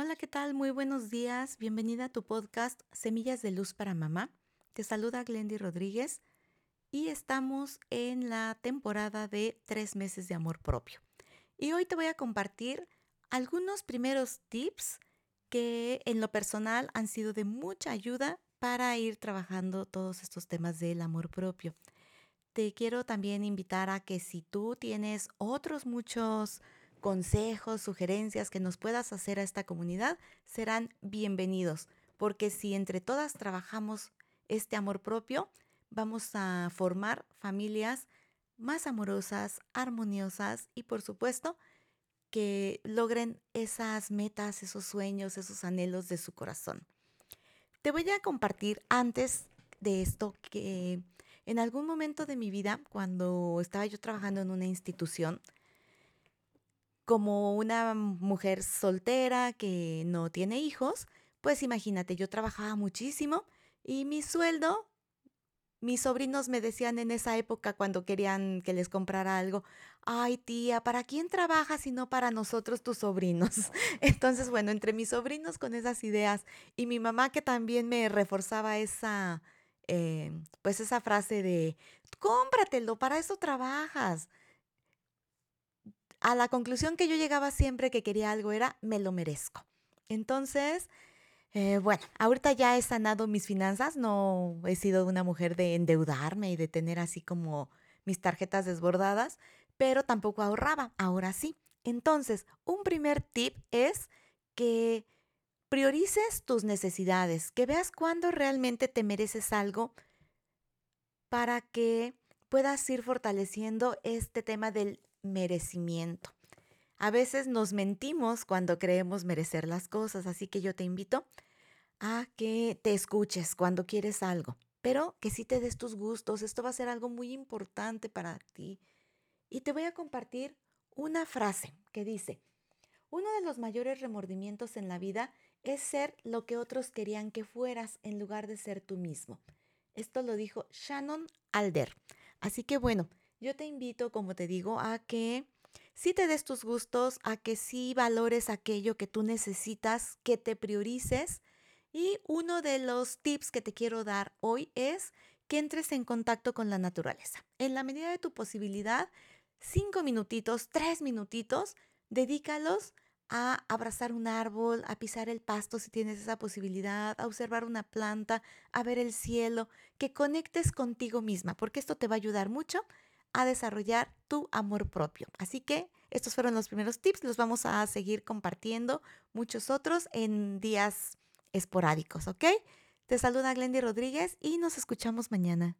Hola, ¿qué tal? Muy buenos días. Bienvenida a tu podcast Semillas de Luz para Mamá. Te saluda Glendy Rodríguez y estamos en la temporada de tres meses de amor propio. Y hoy te voy a compartir algunos primeros tips que en lo personal han sido de mucha ayuda para ir trabajando todos estos temas del amor propio. Te quiero también invitar a que si tú tienes otros muchos consejos, sugerencias que nos puedas hacer a esta comunidad, serán bienvenidos, porque si entre todas trabajamos este amor propio, vamos a formar familias más amorosas, armoniosas y por supuesto que logren esas metas, esos sueños, esos anhelos de su corazón. Te voy a compartir antes de esto que en algún momento de mi vida, cuando estaba yo trabajando en una institución, como una mujer soltera que no tiene hijos, pues imagínate, yo trabajaba muchísimo y mi sueldo, mis sobrinos me decían en esa época cuando querían que les comprara algo, ay tía, ¿para quién trabajas y no para nosotros tus sobrinos? Entonces, bueno, entre mis sobrinos con esas ideas y mi mamá que también me reforzaba esa, eh, pues esa frase de, cómpratelo, para eso trabajas a la conclusión que yo llegaba siempre que quería algo era, me lo merezco. Entonces, eh, bueno, ahorita ya he sanado mis finanzas, no he sido una mujer de endeudarme y de tener así como mis tarjetas desbordadas, pero tampoco ahorraba, ahora sí. Entonces, un primer tip es que priorices tus necesidades, que veas cuándo realmente te mereces algo para que puedas ir fortaleciendo este tema del merecimiento. A veces nos mentimos cuando creemos merecer las cosas, así que yo te invito a que te escuches cuando quieres algo, pero que sí te des tus gustos. Esto va a ser algo muy importante para ti. Y te voy a compartir una frase que dice, uno de los mayores remordimientos en la vida es ser lo que otros querían que fueras en lugar de ser tú mismo. Esto lo dijo Shannon Alder. Así que bueno, yo te invito, como te digo, a que sí te des tus gustos, a que sí valores aquello que tú necesitas, que te priorices. Y uno de los tips que te quiero dar hoy es que entres en contacto con la naturaleza. En la medida de tu posibilidad, cinco minutitos, tres minutitos, dedícalos a abrazar un árbol, a pisar el pasto si tienes esa posibilidad, a observar una planta, a ver el cielo, que conectes contigo misma, porque esto te va a ayudar mucho a desarrollar tu amor propio. Así que estos fueron los primeros tips, los vamos a seguir compartiendo muchos otros en días esporádicos, ¿ok? Te saluda Glendy Rodríguez y nos escuchamos mañana.